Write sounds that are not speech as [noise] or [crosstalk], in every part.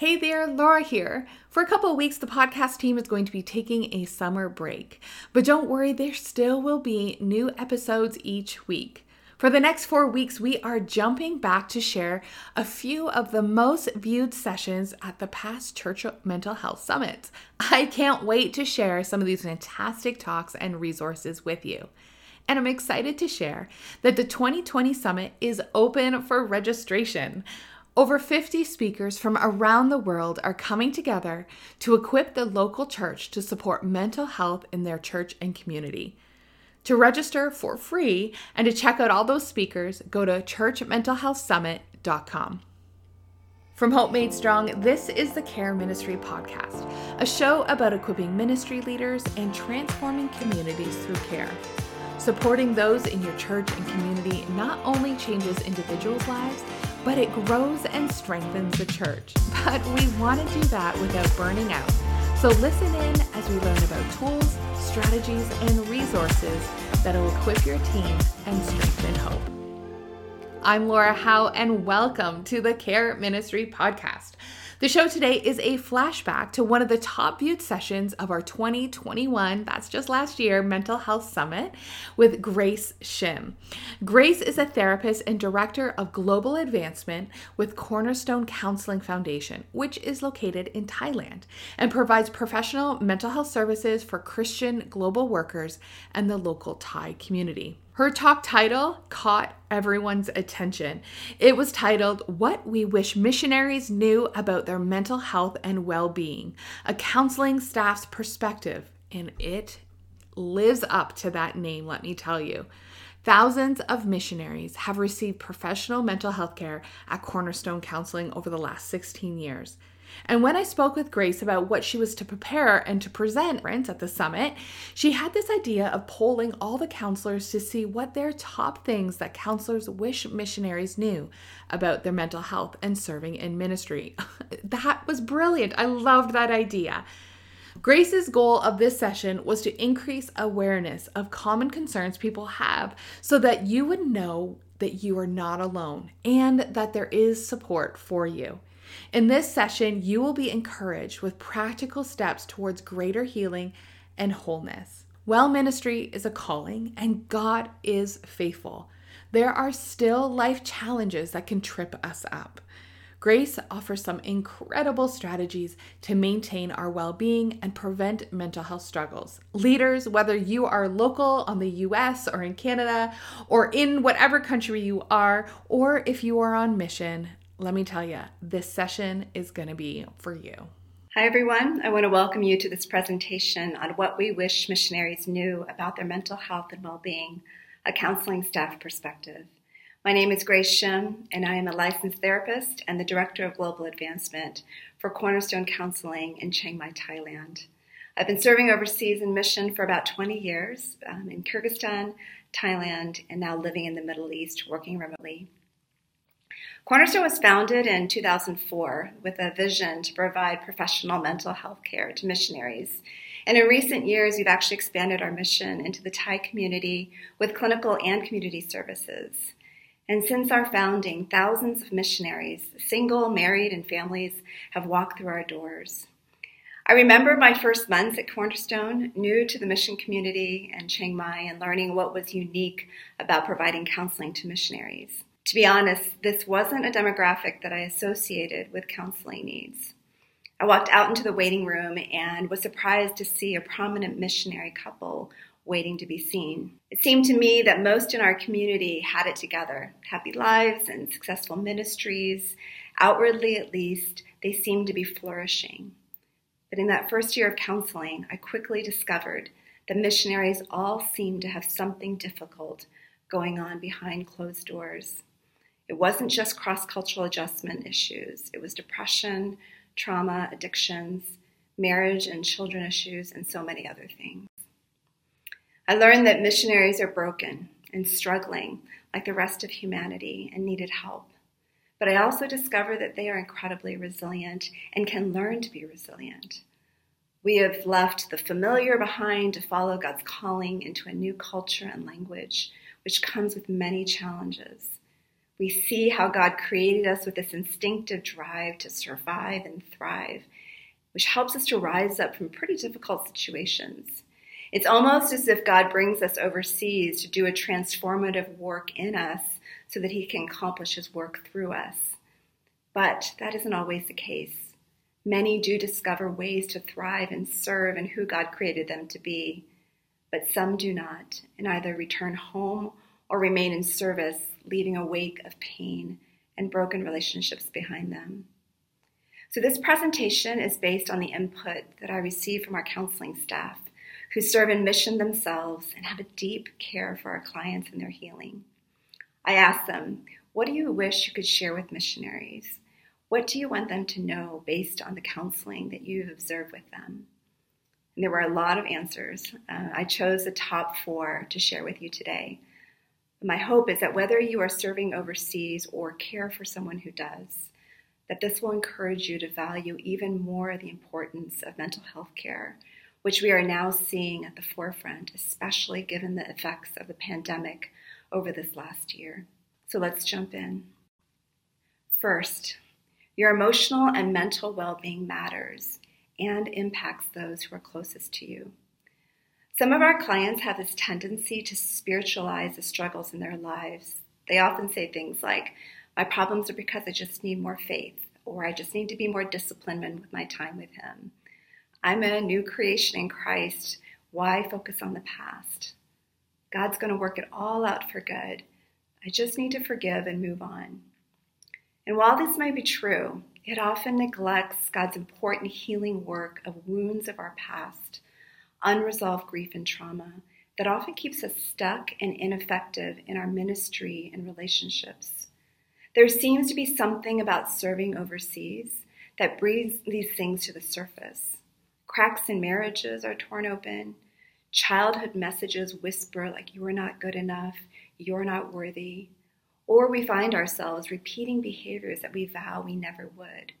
Hey there, Laura here. For a couple of weeks, the podcast team is going to be taking a summer break. But don't worry, there still will be new episodes each week. For the next four weeks, we are jumping back to share a few of the most viewed sessions at the past Church Mental Health Summits. I can't wait to share some of these fantastic talks and resources with you. And I'm excited to share that the 2020 Summit is open for registration. Over 50 speakers from around the world are coming together to equip the local church to support mental health in their church and community. To register for free and to check out all those speakers, go to churchmentalhealthsummit.com. From Hope Made Strong, this is the Care Ministry Podcast, a show about equipping ministry leaders and transforming communities through care. Supporting those in your church and community not only changes individuals' lives, but it grows and strengthens the church. [laughs] But we want to do that without burning out. So listen in as we learn about tools, strategies, and resources that will equip your team and strengthen hope. I'm Laura Howe, and welcome to the Care Ministry Podcast. The show today is a flashback to one of the top viewed sessions of our 2021, that's just last year, Mental Health Summit with Grace Shim. Grace is a therapist and director of global advancement with Cornerstone Counseling Foundation, which is located in Thailand and provides professional mental health services for Christian global workers and the local Thai community. Her talk title caught everyone's attention. It was titled, What We Wish Missionaries Knew About Their Mental Health and Well Being, a counseling staff's perspective. And it lives up to that name, let me tell you. Thousands of missionaries have received professional mental health care at Cornerstone Counseling over the last 16 years. And when I spoke with Grace about what she was to prepare and to present at the summit, she had this idea of polling all the counselors to see what their top things that counselors wish missionaries knew about their mental health and serving in ministry. [laughs] that was brilliant. I loved that idea. Grace's goal of this session was to increase awareness of common concerns people have so that you would know that you are not alone and that there is support for you. In this session, you will be encouraged with practical steps towards greater healing and wholeness. Well ministry is a calling, and God is faithful. There are still life challenges that can trip us up. Grace offers some incredible strategies to maintain our well being and prevent mental health struggles. Leaders, whether you are local on the US or in Canada or in whatever country you are, or if you are on mission, let me tell you, this session is going to be for you. Hi, everyone. I want to welcome you to this presentation on what we wish missionaries knew about their mental health and well being, a counseling staff perspective. My name is Grace Shim, and I am a licensed therapist and the Director of Global Advancement for Cornerstone Counseling in Chiang Mai, Thailand. I've been serving overseas in mission for about 20 years um, in Kyrgyzstan, Thailand, and now living in the Middle East, working remotely. Cornerstone was founded in 2004 with a vision to provide professional mental health care to missionaries. And in recent years, we've actually expanded our mission into the Thai community with clinical and community services. And since our founding, thousands of missionaries, single, married, and families, have walked through our doors. I remember my first months at Cornerstone, new to the mission community and Chiang Mai, and learning what was unique about providing counseling to missionaries. To be honest, this wasn't a demographic that I associated with counseling needs. I walked out into the waiting room and was surprised to see a prominent missionary couple waiting to be seen. It seemed to me that most in our community had it together happy lives and successful ministries. Outwardly, at least, they seemed to be flourishing. But in that first year of counseling, I quickly discovered that missionaries all seemed to have something difficult going on behind closed doors. It wasn't just cross cultural adjustment issues, it was depression, trauma, addictions, marriage and children issues, and so many other things. I learned that missionaries are broken and struggling like the rest of humanity and needed help. But I also discovered that they are incredibly resilient and can learn to be resilient. We have left the familiar behind to follow God's calling into a new culture and language, which comes with many challenges. We see how God created us with this instinctive drive to survive and thrive, which helps us to rise up from pretty difficult situations. It's almost as if God brings us overseas to do a transformative work in us so that He can accomplish His work through us. But that isn't always the case. Many do discover ways to thrive and serve in who God created them to be, but some do not and either return home or remain in service, leaving a wake of pain and broken relationships behind them. So, this presentation is based on the input that I receive from our counseling staff who serve in mission themselves and have a deep care for our clients and their healing. I asked them, What do you wish you could share with missionaries? What do you want them to know based on the counseling that you've observed with them? And there were a lot of answers. Uh, I chose the top four to share with you today. My hope is that whether you are serving overseas or care for someone who does, that this will encourage you to value even more the importance of mental health care, which we are now seeing at the forefront, especially given the effects of the pandemic over this last year. So let's jump in. First, your emotional and mental well being matters and impacts those who are closest to you. Some of our clients have this tendency to spiritualize the struggles in their lives. They often say things like, My problems are because I just need more faith, or I just need to be more disciplined with my time with Him. I'm a new creation in Christ. Why focus on the past? God's going to work it all out for good. I just need to forgive and move on. And while this may be true, it often neglects God's important healing work of wounds of our past, unresolved grief and trauma that often keeps us stuck and ineffective in our ministry and relationships. There seems to be something about serving overseas that brings these things to the surface. Cracks in marriages are torn open. Childhood messages whisper, like, you are not good enough, you're not worthy or we find ourselves repeating behaviors that we vow we never would.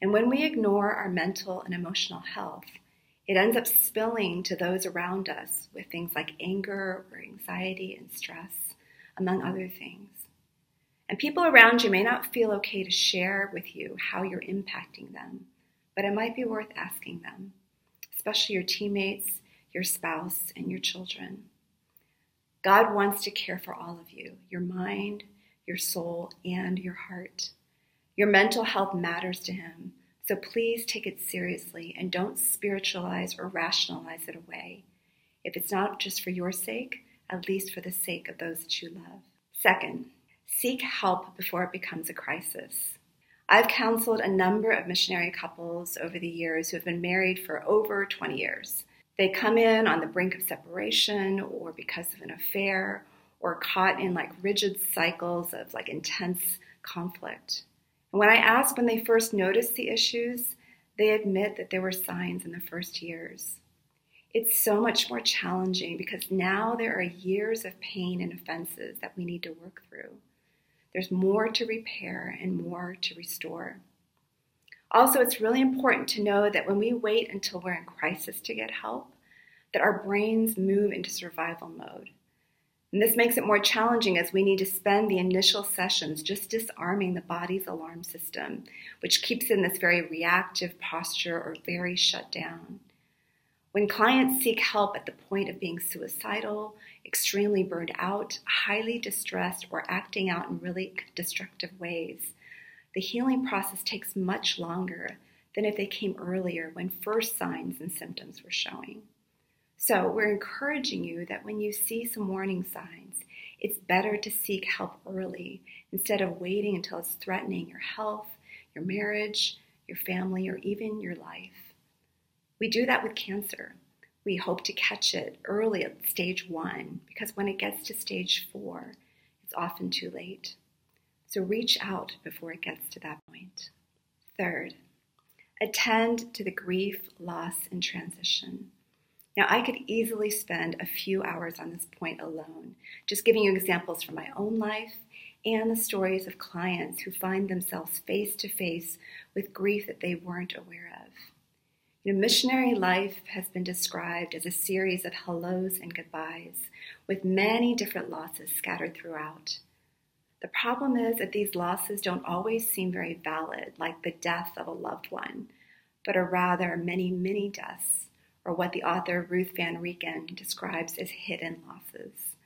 And when we ignore our mental and emotional health, it ends up spilling to those around us with things like anger or anxiety and stress, among other things. And people around you may not feel okay to share with you how you're impacting them, but it might be worth asking them, especially your teammates, your spouse, and your children. God wants to care for all of you your mind, your soul, and your heart. Your mental health matters to Him, so please take it seriously and don't spiritualize or rationalize it away. If it's not just for your sake, at least for the sake of those that you love. Second, seek help before it becomes a crisis. I've counseled a number of missionary couples over the years who have been married for over 20 years. They come in on the brink of separation or because of an affair or caught in like rigid cycles of like intense conflict. And when I ask when they first noticed the issues, they admit that there were signs in the first years. It's so much more challenging because now there are years of pain and offenses that we need to work through. There's more to repair and more to restore. Also, it's really important to know that when we wait until we're in crisis to get help, that our brains move into survival mode. And this makes it more challenging as we need to spend the initial sessions just disarming the body's alarm system, which keeps in this very reactive posture or very shut down. When clients seek help at the point of being suicidal, extremely burned out, highly distressed, or acting out in really destructive ways, the healing process takes much longer than if they came earlier when first signs and symptoms were showing. So, we're encouraging you that when you see some warning signs, it's better to seek help early instead of waiting until it's threatening your health, your marriage, your family, or even your life. We do that with cancer. We hope to catch it early at stage one because when it gets to stage four, it's often too late. So reach out before it gets to that point. Third, attend to the grief, loss, and transition. Now, I could easily spend a few hours on this point alone, just giving you examples from my own life and the stories of clients who find themselves face to face with grief that they weren't aware of. You know, missionary life has been described as a series of hellos and goodbyes, with many different losses scattered throughout. The problem is that these losses don't always seem very valid, like the death of a loved one, but are rather many many deaths, or what the author Ruth Van Reken describes as hidden losses.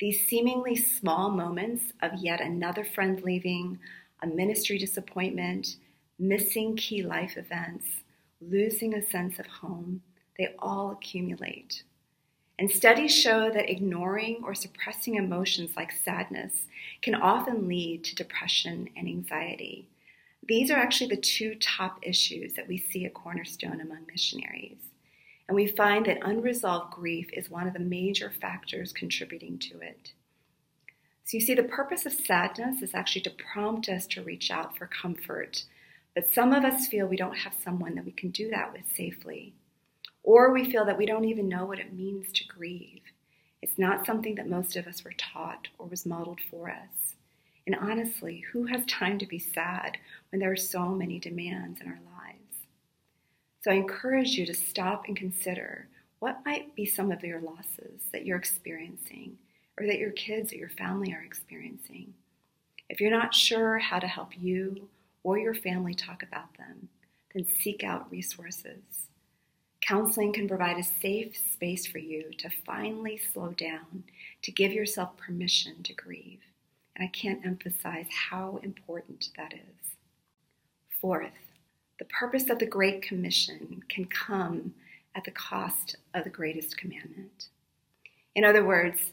These seemingly small moments of yet another friend leaving, a ministry disappointment, missing key life events, losing a sense of home, they all accumulate. And studies show that ignoring or suppressing emotions like sadness can often lead to depression and anxiety. These are actually the two top issues that we see at Cornerstone among missionaries. And we find that unresolved grief is one of the major factors contributing to it. So, you see, the purpose of sadness is actually to prompt us to reach out for comfort. But some of us feel we don't have someone that we can do that with safely. Or we feel that we don't even know what it means to grieve. It's not something that most of us were taught or was modeled for us. And honestly, who has time to be sad when there are so many demands in our lives? So I encourage you to stop and consider what might be some of your losses that you're experiencing or that your kids or your family are experiencing. If you're not sure how to help you or your family talk about them, then seek out resources. Counseling can provide a safe space for you to finally slow down, to give yourself permission to grieve. And I can't emphasize how important that is. Fourth, the purpose of the Great Commission can come at the cost of the greatest commandment. In other words,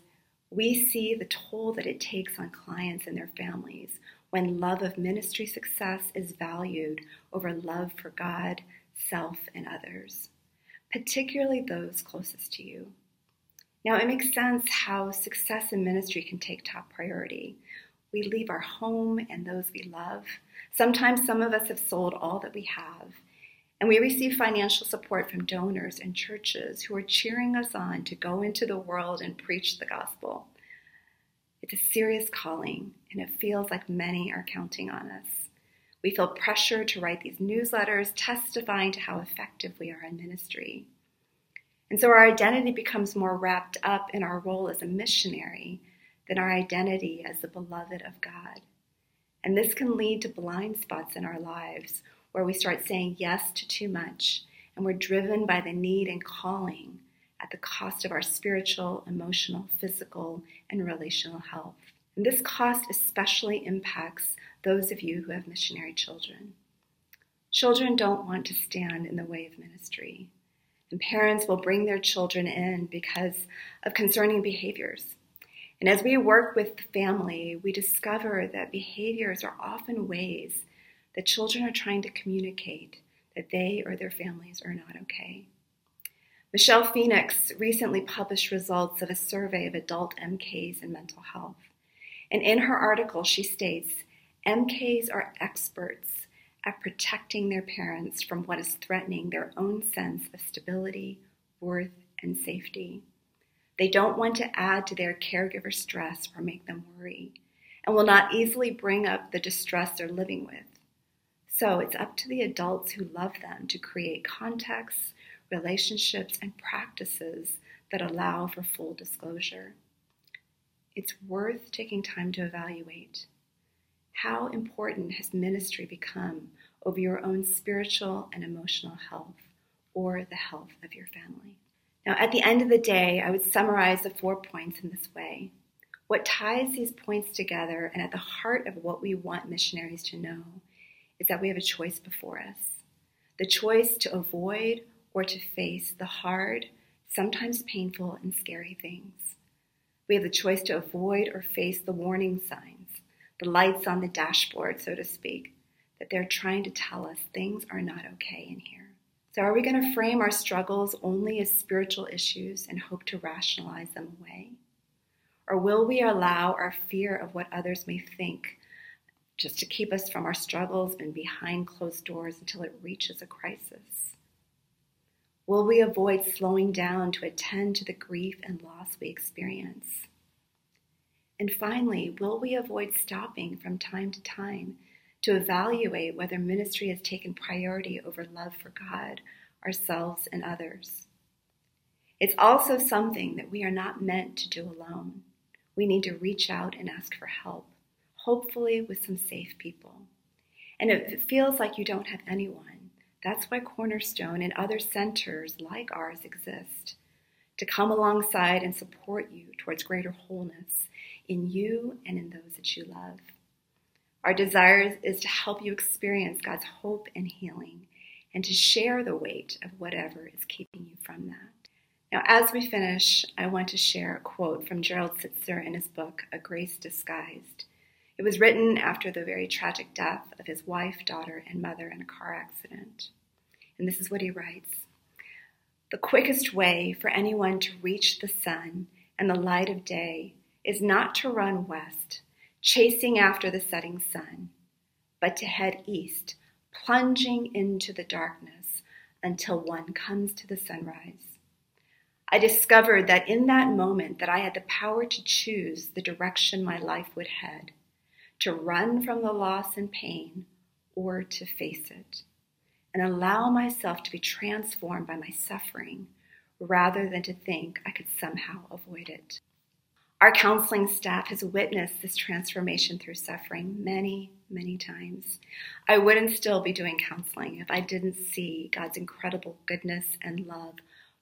we see the toll that it takes on clients and their families when love of ministry success is valued over love for God, self, and others particularly those closest to you. Now, it makes sense how success in ministry can take top priority. We leave our home and those we love. Sometimes some of us have sold all that we have, and we receive financial support from donors and churches who are cheering us on to go into the world and preach the gospel. It's a serious calling, and it feels like many are counting on us. We feel pressure to write these newsletters testifying to how effective we are in ministry. And so our identity becomes more wrapped up in our role as a missionary than our identity as the beloved of God. And this can lead to blind spots in our lives where we start saying yes to too much and we're driven by the need and calling at the cost of our spiritual, emotional, physical, and relational health. And this cost especially impacts those of you who have missionary children. Children don't want to stand in the way of ministry, and parents will bring their children in because of concerning behaviors. And as we work with the family, we discover that behaviors are often ways that children are trying to communicate that they or their families are not okay. Michelle Phoenix recently published results of a survey of adult MKs in mental health. And in her article, she states MKs are experts at protecting their parents from what is threatening their own sense of stability, worth, and safety. They don't want to add to their caregiver stress or make them worry, and will not easily bring up the distress they're living with. So it's up to the adults who love them to create contexts, relationships, and practices that allow for full disclosure. It's worth taking time to evaluate how important has ministry become over your own spiritual and emotional health or the health of your family? Now, at the end of the day, I would summarize the four points in this way. What ties these points together and at the heart of what we want missionaries to know is that we have a choice before us the choice to avoid or to face the hard, sometimes painful, and scary things. We have the choice to avoid or face the warning signs the lights on the dashboard, so to speak, that they're trying to tell us things are not okay in here. Are we going to frame our struggles only as spiritual issues and hope to rationalize them away? Or will we allow our fear of what others may think just to keep us from our struggles and behind closed doors until it reaches a crisis? Will we avoid slowing down to attend to the grief and loss we experience? And finally, will we avoid stopping from time to time to evaluate whether ministry has taken priority over love for God, ourselves, and others? It's also something that we are not meant to do alone. We need to reach out and ask for help. hopefully with some safe people. And if it feels like you don't have anyone, that's why Cornerstone and other centers like ours exist to come alongside and support you towards greater wholeness in you and in those that you love. Our desire is to help you experience God's hope and healing and to share the weight of whatever is keeping you from that. Now, as we finish, I want to share a quote from Gerald Sittser in his book, A Grace Disguised. It was written after the very tragic death of his wife, daughter, and mother in a car accident. And this is what he writes The quickest way for anyone to reach the sun and the light of day is not to run west, chasing after the setting sun, but to head east, plunging into the darkness until one comes to the sunrise. I discovered that in that moment that I had the power to choose the direction my life would head, to run from the loss and pain or to face it, and allow myself to be transformed by my suffering rather than to think I could somehow avoid it. Our counseling staff has witnessed this transformation through suffering many, many times. I wouldn't still be doing counseling if I didn't see God's incredible goodness and love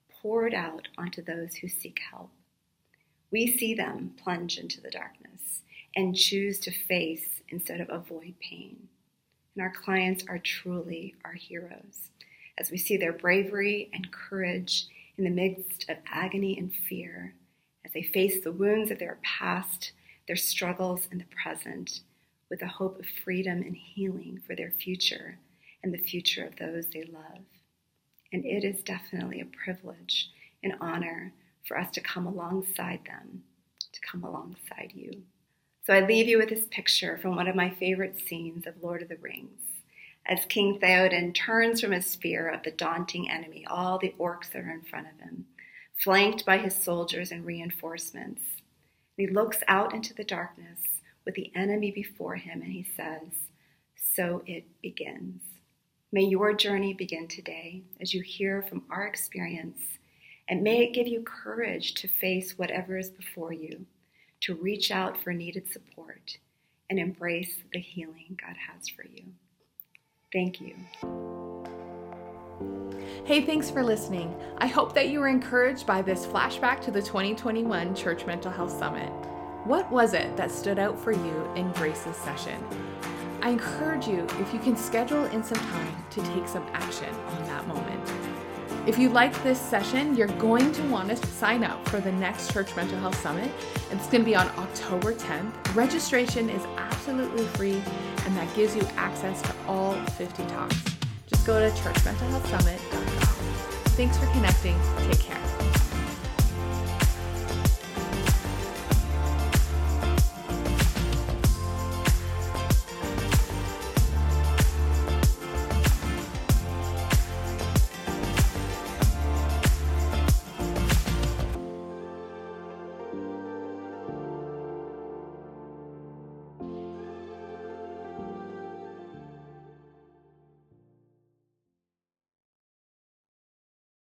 poured out onto those who seek help. We see them plunge into the darkness and choose to face instead of avoid pain. And our clients are truly our heroes as we see their bravery and courage in the midst of agony and fear as they face the wounds of their past, their struggles in the present, with the hope of freedom and healing for their future and the future of those they love. And it is definitely a privilege and honor for us to come alongside them, to come alongside you. So I leave you with this picture from one of my favorite scenes of Lord of the Rings. As King Theoden turns from his fear of the daunting enemy, all the orcs that are in front of him, flanked by his soldiers and reinforcements. And he looks out into the darkness with the enemy before him and he says, So it begins. May your journey begin today as you hear from our experience, and may it give you courage to face whatever is before you, to reach out for needed support, and embrace the healing God has for you. Thank you. Hey, thanks for listening. I hope that you were encouraged by this flashback to the 2021 Church Mental Health Summit. What was it that stood out for you in Grace's session? I encourage you, if you can schedule in some time, to take some action on that moment. If you like this session, you're going to want to sign up for the next Church Mental Health Summit. It's going to be on October 10th. Registration is absolutely free, and that gives you access to all 50 talks go to churchmentalhealthsummit.com. Thanks for connecting. Take care.